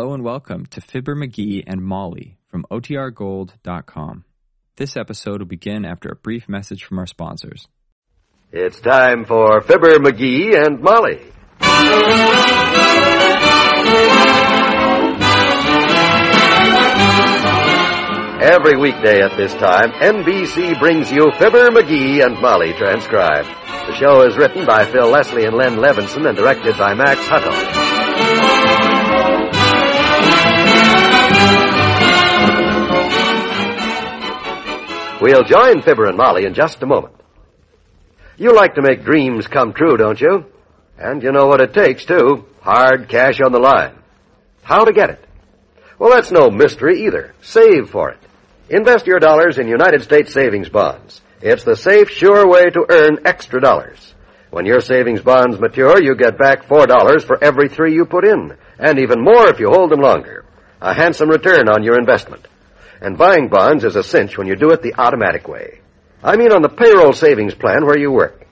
Hello and welcome to Fibber McGee and Molly from OTRGold.com. This episode will begin after a brief message from our sponsors. It's time for Fibber McGee and Molly. Every weekday at this time, NBC brings you Fibber McGee and Molly transcribed. The show is written by Phil Leslie and Len Levinson and directed by Max Hutto. We'll join Fibber and Molly in just a moment. You like to make dreams come true, don't you? And you know what it takes, too. Hard cash on the line. How to get it? Well, that's no mystery either. Save for it. Invest your dollars in United States savings bonds. It's the safe, sure way to earn extra dollars. When your savings bonds mature, you get back $4 for every three you put in, and even more if you hold them longer. A handsome return on your investment. And buying bonds is a cinch when you do it the automatic way. I mean on the payroll savings plan where you work.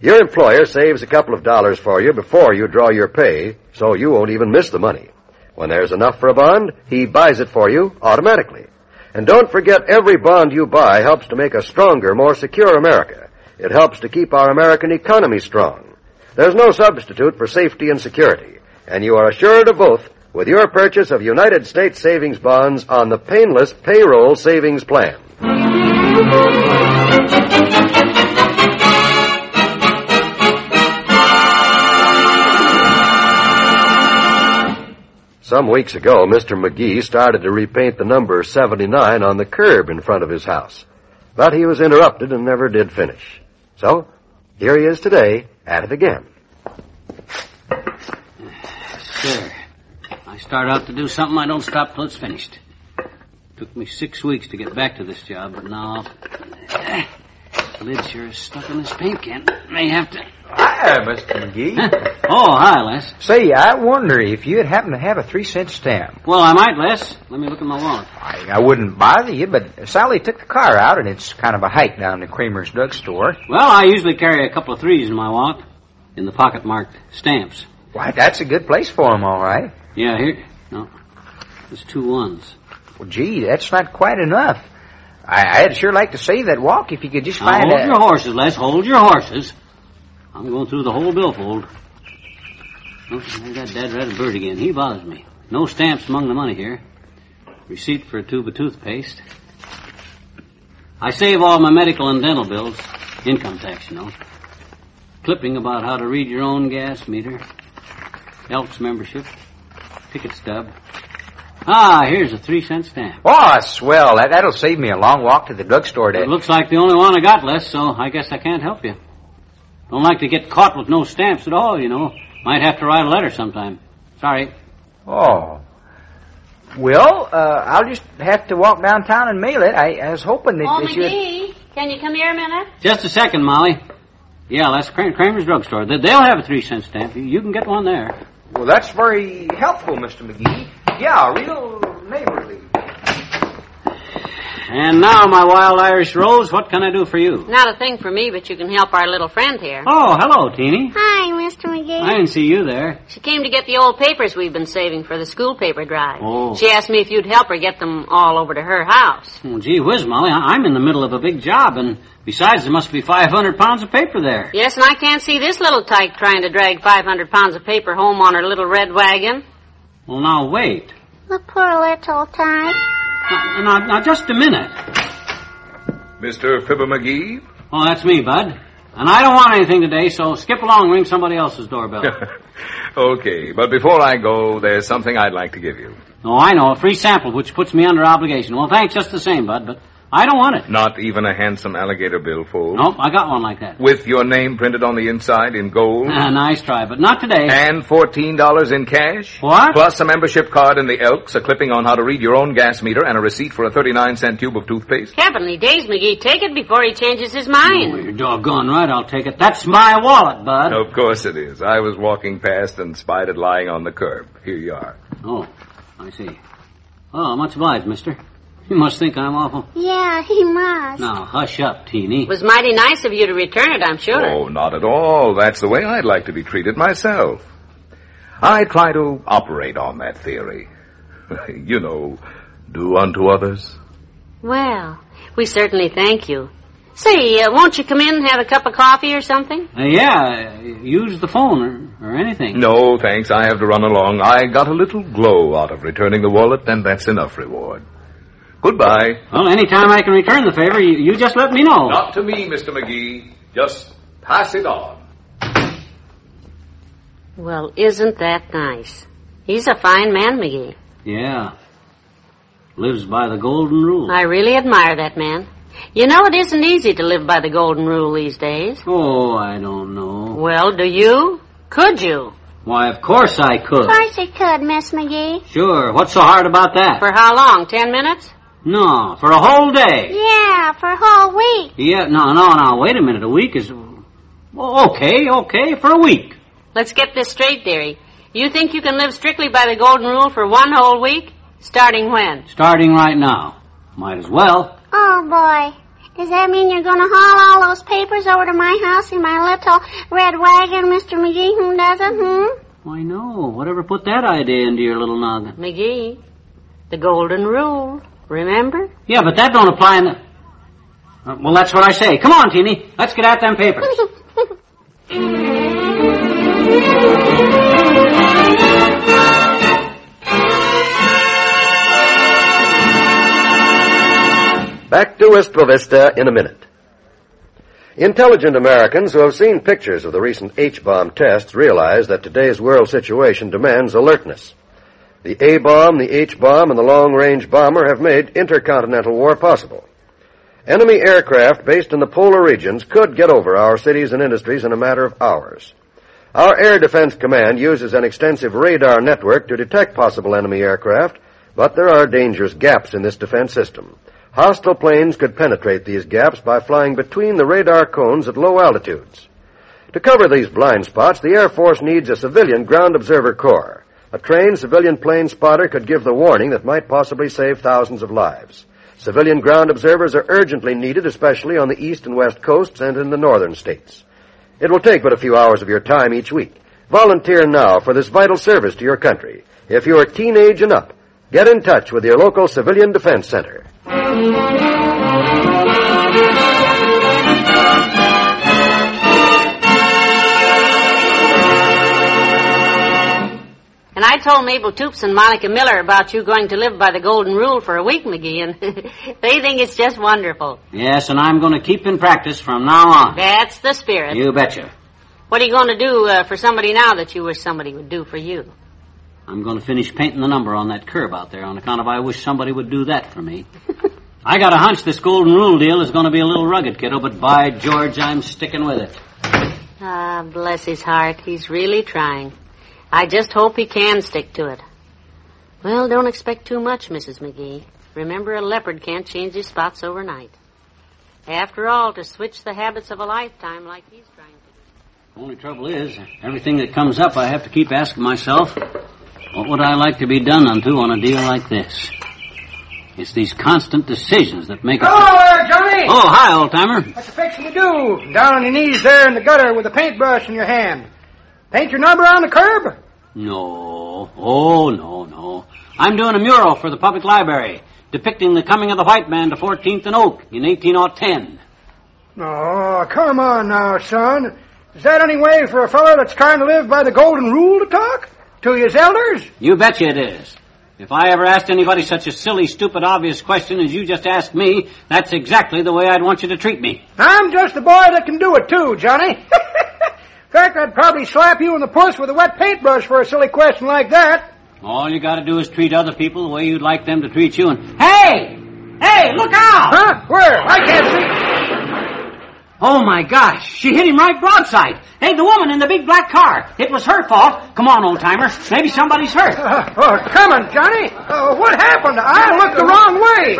Your employer saves a couple of dollars for you before you draw your pay, so you won't even miss the money. When there's enough for a bond, he buys it for you automatically. And don't forget every bond you buy helps to make a stronger, more secure America. It helps to keep our American economy strong. There's no substitute for safety and security, and you are assured of both with your purchase of United States savings bonds on the painless payroll savings plan. Some weeks ago, Mr. McGee started to repaint the number 79 on the curb in front of his house. But he was interrupted and never did finish. So, here he is today, at it again. Sir, I start out to do something, I don't stop till it's finished. Took me six weeks to get back to this job, but now eh, the lid sure is stuck in this paint can. May have to. Hi, Mr. McGee. Oh, hi, Les. Say, I wonder if you'd happen to have a three cent stamp. Well, I might, Les. Let me look in my wallet. I, I wouldn't bother you, but Sally took the car out, and it's kind of a hike down to Kramer's drugstore. Well, I usually carry a couple of threes in my wallet, in the pocket marked stamps. Why, that's a good place for 'em, all right. Yeah, here. No, there's two ones. Well, gee, that's not quite enough. I, I'd sure like to save that walk if you could just Now, find hold a... your horses, Les. Hold your horses. I'm going through the whole billfold. Oh, there's that dead red bird again. He bothers me. No stamps among the money here. Receipt for a tube of toothpaste. I save all my medical and dental bills. Income tax, you know. Clipping about how to read your own gas meter. Elks membership. Ticket stub. Ah, here's a three cent stamp. Oh, swell. That, that'll save me a long walk to the drugstore It looks like the only one I got, Les, so I guess I can't help you. Don't like to get caught with no stamps at all, you know. Might have to write a letter sometime. Sorry. Oh. Well, uh, I'll just have to walk downtown and mail it. I, I was hoping that... Oh, that you'd- can you come here a minute? Just a second, Molly. Yeah, that's Kramer's drugstore. They- They'll have a three cent stamp. You- You can get one there. Well, that's very helpful, Mr. McGee. Yeah, real neighborly. And now, my wild Irish rose, what can I do for you? Not a thing for me, but you can help our little friend here. Oh, hello, Teeny. Hi, Mr. McGee. I didn't see you there. She came to get the old papers we've been saving for the school paper drive. Oh. She asked me if you'd help her get them all over to her house. Oh, gee whiz, Molly, I- I'm in the middle of a big job, and besides, there must be 500 pounds of paper there. Yes, and I can't see this little tyke trying to drag 500 pounds of paper home on her little red wagon. Well, now, wait. The poor little tyke. Now, now, now just a minute. Mr. Fibber McGee? Oh, that's me, Bud. And I don't want anything today, so skip along ring somebody else's doorbell. okay, but before I go, there's something I'd like to give you. oh, I know, a free sample, which puts me under obligation. Well, thanks just the same, Bud, but I don't want it. Not even a handsome alligator billfold. Nope, I got one like that. With your name printed on the inside in gold. Ah, nice try, but not today. And $14 in cash. What? Plus a membership card in the Elks, a clipping on how to read your own gas meter, and a receipt for a 39 cent tube of toothpaste. Heavenly days, McGee. Take it before he changes his Oh, mind. you're doggone right, I'll take it. That's my wallet, Bud. Of course it is. I was walking past and spied it lying on the curb. Here you are. Oh, I see. Oh, much obliged, mister. You must think I'm awful. Yeah, he must. Now, hush up, Teeny. It was mighty nice of you to return it, I'm sure. Oh, not at all. That's the way I'd like to be treated myself. I try to operate on that theory. you know, do unto others. Well, we certainly thank you. Say, uh, won't you come in and have a cup of coffee or something? Uh, yeah, use the phone or, or anything. No, thanks. I have to run along. I got a little glow out of returning the wallet, and that's enough reward. Goodbye. Well, any time I can return the favor, you, you just let me know. Not to me, Mr. McGee. Just pass it on. Well, isn't that nice? He's a fine man, McGee. Yeah. Lives by the golden rule. I really admire that man. You know, it isn't easy to live by the golden rule these days. Oh, I don't know. Well, do you? Could you? Why, of course I could. Of course you could, Miss McGee. Sure. What's so hard about that? For how long? Ten minutes? No, for a whole day. Yeah, for a whole week. Yeah, no, no, no. Wait a minute. A week is. Well, okay, okay, for a week. Let's get this straight, dearie. You think you can live strictly by the golden rule for one whole week? Starting when? Starting right now. Might as well. Oh, boy. Does that mean you're going to haul all those papers over to my house in my little red wagon, Mr. McGee? Who doesn't, hmm? Why, no. Whatever put that idea into your little noggin? McGee, the golden rule. Remember? Yeah, but that don't apply in the... Uh, well, that's what I say. Come on, Teeny. Let's get at them papers. Back to Wistful Vista in a minute. Intelligent Americans who have seen pictures of the recent H-bomb tests realize that today's world situation demands alertness. The A-bomb, the H-bomb, and the long-range bomber have made intercontinental war possible. Enemy aircraft based in the polar regions could get over our cities and industries in a matter of hours. Our Air Defense Command uses an extensive radar network to detect possible enemy aircraft, but there are dangerous gaps in this defense system. Hostile planes could penetrate these gaps by flying between the radar cones at low altitudes. To cover these blind spots, the Air Force needs a civilian ground observer corps. A trained civilian plane spotter could give the warning that might possibly save thousands of lives. Civilian ground observers are urgently needed, especially on the east and west coasts and in the northern states. It will take but a few hours of your time each week. Volunteer now for this vital service to your country. If you are teenage and up, get in touch with your local civilian defense center. I told Mabel Toops and Monica Miller about you going to live by the golden rule for a week, McGee, and they think it's just wonderful. Yes, and I'm going to keep in practice from now on. That's the spirit. You betcha. What are you going to do uh, for somebody now that you wish somebody would do for you? I'm going to finish painting the number on that curb out there on account of I wish somebody would do that for me. I got a hunch this golden rule deal is going to be a little rugged, kiddo, but by George, I'm sticking with it. Ah, bless his heart. He's really trying. I just hope he can stick to it. Well, don't expect too much, Mrs. McGee. Remember, a leopard can't change his spots overnight. After all, to switch the habits of a lifetime like he's trying to do. Only trouble is, everything that comes up, I have to keep asking myself, what would I like to be done unto on a deal like this? It's these constant decisions that make it. Hello there, Johnny! Oh, hi, old timer. What you fixing to do? Down on your knees there in the gutter with a paintbrush in your hand. Paint your number on the curb? No. Oh, no, no. I'm doing a mural for the public library depicting the coming of the white man to 14th and Oak in 1810. Oh, come on now, son. Is that any way for a fellow that's trying to live by the golden rule to talk? To his elders? You betcha it is. If I ever asked anybody such a silly, stupid, obvious question as you just asked me, that's exactly the way I'd want you to treat me. I'm just the boy that can do it too, Johnny. in fact, I'd probably slap you in the puss with a wet paintbrush for a silly question like that. All you gotta do is treat other people the way you'd like them to treat you and... Hey! Hey, look out! Huh? Where? I can't see. Oh my gosh, she hit him right broadside. Hey, the woman in the big black car. It was her fault. Come on, old timer. Maybe somebody's hurt. Uh, oh, come on, Johnny. Uh, what happened? I looked the wrong way.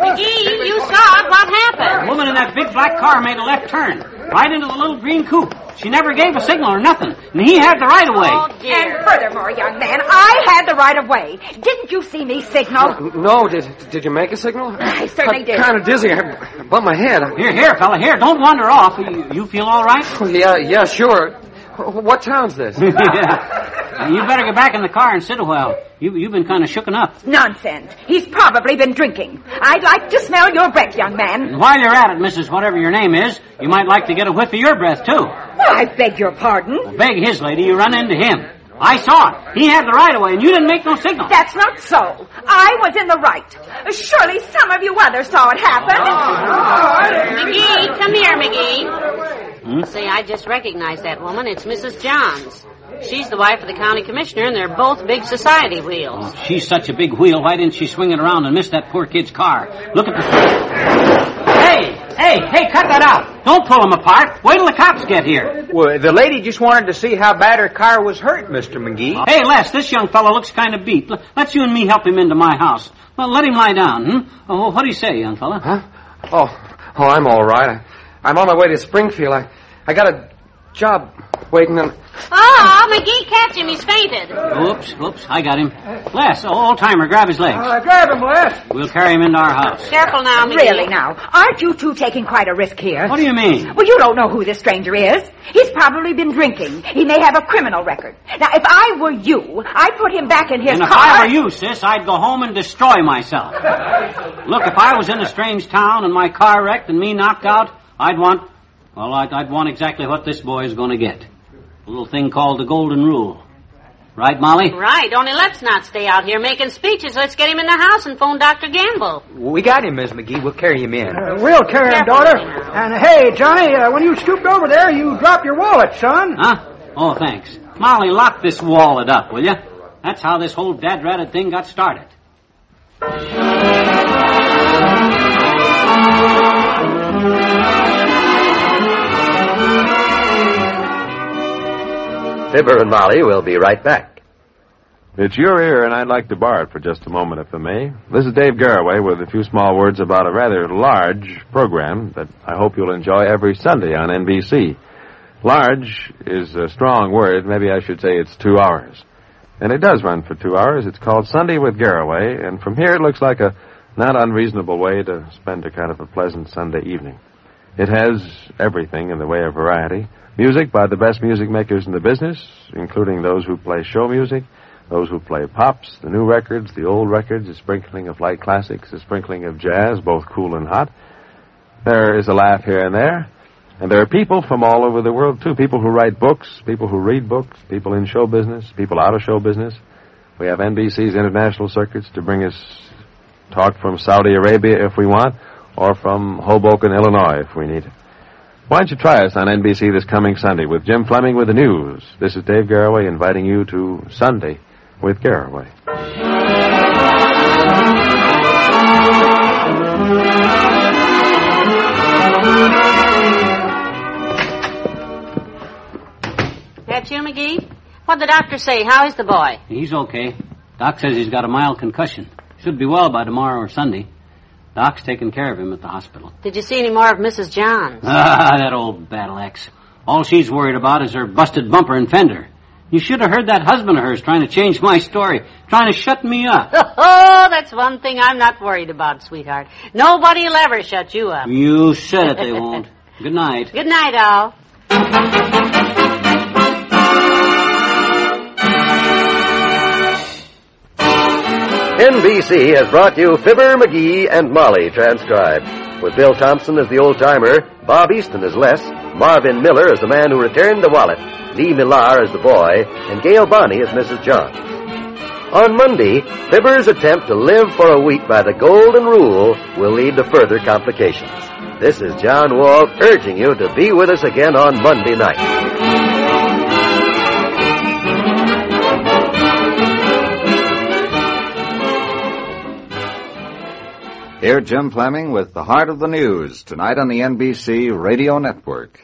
McGee, you, you saw it. What The woman in that big black car made a left turn, right into the little green coupe. She never gave a signal or nothing, and he had the right of way. Oh, And furthermore, young man, I had the right of way. Didn't you see me signal? No, did did you make a signal? I certainly did. Kind of dizzy. I bumped my head. Here, here, fella, here. Don't wander off. You, you feel all right? Yeah, yeah, sure. What town's this? yeah. You better get back in the car and sit a while. You, you've been kind of shooken up. Nonsense. He's probably been drinking. I'd like to smell your breath, young man. And while you're at it, Mrs. Whatever your name is, you might like to get a whiff of your breath, too. Well, I beg your pardon. Beg his lady, you run into him. I saw it. He had the right of way, and you didn't make no signal. That's not so. I was in the right. Surely some of you others saw it happen. Ah. McGee, come here, McGee. Hmm? Say, I just recognized that woman. It's Mrs. Johns. She's the wife of the county commissioner, and they're both big society wheels. Oh, she's such a big wheel. Why didn't she swing it around and miss that poor kid's car? Look at the. Hey, hey! Cut that out! Don't pull them apart. Wait till the cops get here. Well, the lady just wanted to see how bad her car was hurt, Mr. McGee. Hey, Les, this young fellow looks kind of beat. Let's you and me help him into my house. Well, let him lie down. Hmm? Oh, what do you say, young fellow? Huh? Oh, oh, I'm all right. I, I'm on my way to Springfield. I, I got a job waiting on. Oh, McGee, catch him. He's fainted. Oops, oops, I got him. Les, old timer, grab his legs. Uh, grab him, Les. We'll carry him into our house. Careful now, McGee. Really now, aren't you two taking quite a risk here? What do you mean? Well, you don't know who this stranger is. He's probably been drinking. He may have a criminal record. Now, if I were you, I'd put him back in his And if. I were you, sis, I'd go home and destroy myself. Look, if I was in a strange town and my car wrecked and me knocked out, I'd want, well, I'd, I'd want exactly what this boy is going to get. A little thing called the Golden Rule. Right, Molly? Right, only let's not stay out here making speeches. Let's get him in the house and phone Dr. Gamble. We got him, Miss McGee. We'll carry him in. Uh, we'll carry him, daughter. And hey, Johnny, uh, when you stooped over there, you dropped your wallet, son. Huh? Oh, thanks. Molly, lock this wallet up, will you? That's how this whole dad-ratted thing got started. Fibber and Molly will be right back. It's your ear, and I'd like to borrow it for just a moment, if I may. This is Dave Garroway with a few small words about a rather large program that I hope you'll enjoy every Sunday on NBC. Large is a strong word. Maybe I should say it's two hours. And it does run for two hours. It's called Sunday with Garroway, and from here it looks like a not unreasonable way to spend a kind of a pleasant Sunday evening. It has everything in the way of variety. Music by the best music makers in the business, including those who play show music, those who play pops, the new records, the old records, a sprinkling of light classics, a sprinkling of jazz, both cool and hot. There is a laugh here and there. And there are people from all over the world, too. People who write books, people who read books, people in show business, people out of show business. We have NBC's international circuits to bring us talk from Saudi Arabia if we want, or from Hoboken, Illinois if we need it. Why don't you try us on NBC this coming Sunday with Jim Fleming with the news? This is Dave Garroway inviting you to Sunday with Garroway. That you, McGee? What'd the doctor say? How is the boy? He's okay. Doc says he's got a mild concussion. Should be well by tomorrow or Sunday. Doc's taking care of him at the hospital. Did you see any more of Mrs. Johns? Ah, that old battle axe. All she's worried about is her busted bumper and fender. You should have heard that husband of hers trying to change my story, trying to shut me up. Oh, that's one thing I'm not worried about, sweetheart. Nobody'll ever shut you up. You said it, they won't. Good night. Good night, all. NBC has brought you Fibber, McGee, and Molly transcribed. With Bill Thompson as the old timer, Bob Easton as Les, Marvin Miller as the man who returned the wallet, Lee Millar as the boy, and Gail Bonney as Mrs. John. On Monday, Fibber's attempt to live for a week by the golden rule will lead to further complications. This is John Wald urging you to be with us again on Monday night. Here, Jim Fleming with the heart of the news tonight on the NBC Radio Network.